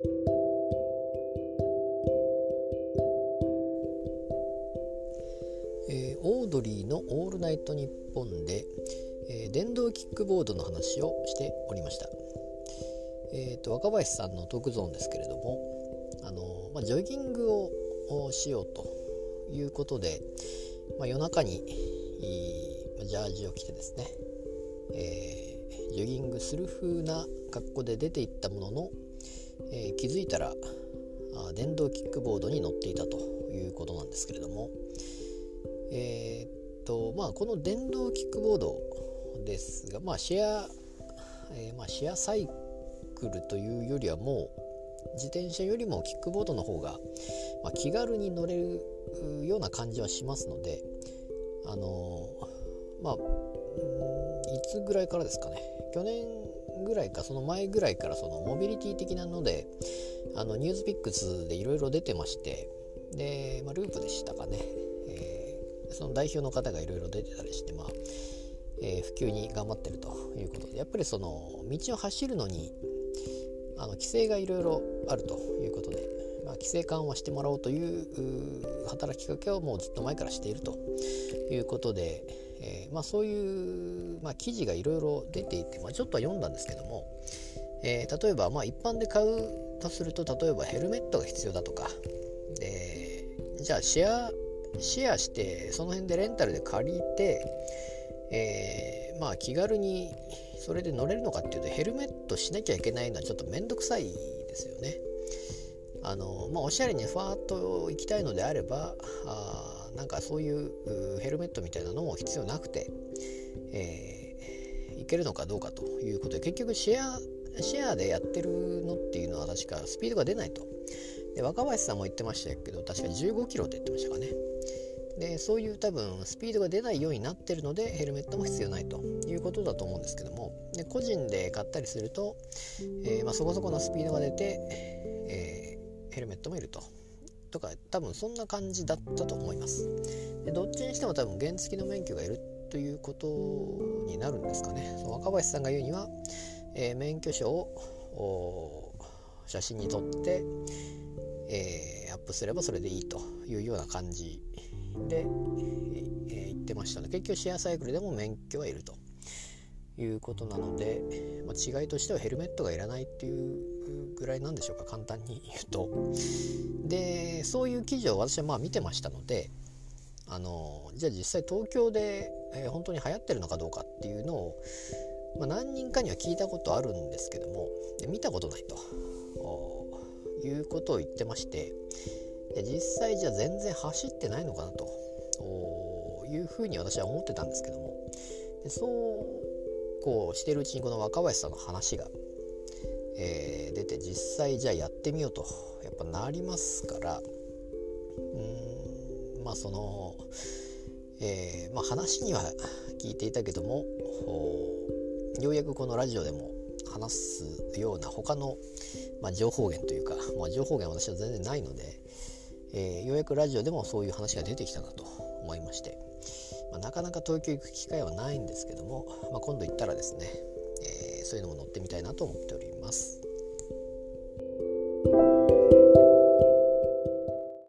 えー、オードリーの「オールナイトニッポンで」えー、電動キックボードの話をしておりました。えーと、若林さんのトークゾーンですけれども、あのまあ、ジョギングをしようということで、まあ、夜中にジャージを着てですね、えー、ジョギングする風な格好で出ていったものの、えー、気づいたらあ電動キックボードに乗っていたということなんですけれども、えー、っとまあ、この電動キックボードですが、まあ、シェア、えまあ、シェアサイクルというよりはもう自転車よりもキックボードの方が、ま、気軽に乗れるような感じはしますのであのまあいつぐらいからですかね。去年ぐらいかその前ぐらいからそのモビリティ的なのであのニュースピックスでいろいろ出てましてで、まあ、ループでしたかね、えー、その代表の方がいろいろ出てたりしてまあえー、普及に頑張ってるということでやっぱりその道を走るのにあの規制がいろいろあるということで、規制緩和してもらおうという働きかけをもうずっと前からしているということで、えー、まあ、そういう、まあ、記事がいろいろ出ていて、まあ、ちょっとは読んだんですけども、えー、例えばま一般で買うとすると例えばヘルメットが必要だとかでじゃあシェアシェアしてその辺でレンタルで借りて、えー、まあ気軽にそれで乗れるのかっていうとヘルメットしなきゃいけないのはちょっと面倒くさいですよね。あのまあ、おしゃれにふわっと行きたいのであればあなんかそういうヘルメットみたいなのも必要なくて、えー、いけるのかどうかということで結局シェアシェアでやってるのっていうのは確かスピードが出ないと。で若林さんも言ってましたけど確か15キロって言ってましたかね。でそういう多分スピードが出ないようになってるのでヘルメットも必要ないということだと思うんですけどもで個人で買ったりすると、えー、まあ、そこそこのスピードが出て、ヘルメットもいると。とか多分そんな感じだったと思います。でどっちにしても多分原付の免許がいるということになるんですかね。若林さんが言うには、えー、免許証を写真に撮って、えー、アップすればそれでいいというような感じで、えー、言ってましたね。結局シェアサイクルでも免許はいるということなので、まあ、違いとしてはヘルメットがいらないっていうぐらいなんでしょうか簡単に言うと。でそういう記事を私はまあ見てましたのであのじゃあ実際東京で、えー、本当に流行ってるのかどうかっていうのを、まあ、何人かには聞いたことあるんですけども見たことないということを言ってまして実際じゃあ全然走ってないのかなというふうに私は思ってたんですけどもでそうこうしてるうちにこの若林さんの話が、えー、出て実際じゃあやってみようと。やっぱなりますから。うんまあその、えー、まあ、話には聞いていたけどもようやくこのラジオでも話すような他の、まあ、情報源というか、まあ、情報源は私は全然ないので、えー、ようやくラジオでもそういう話が出てきたなと思いまして、まあ、なかなか東京行く機会はないんですけども、ま、今度行ったらですね、えー、そういうのも乗ってみたいなと思っております。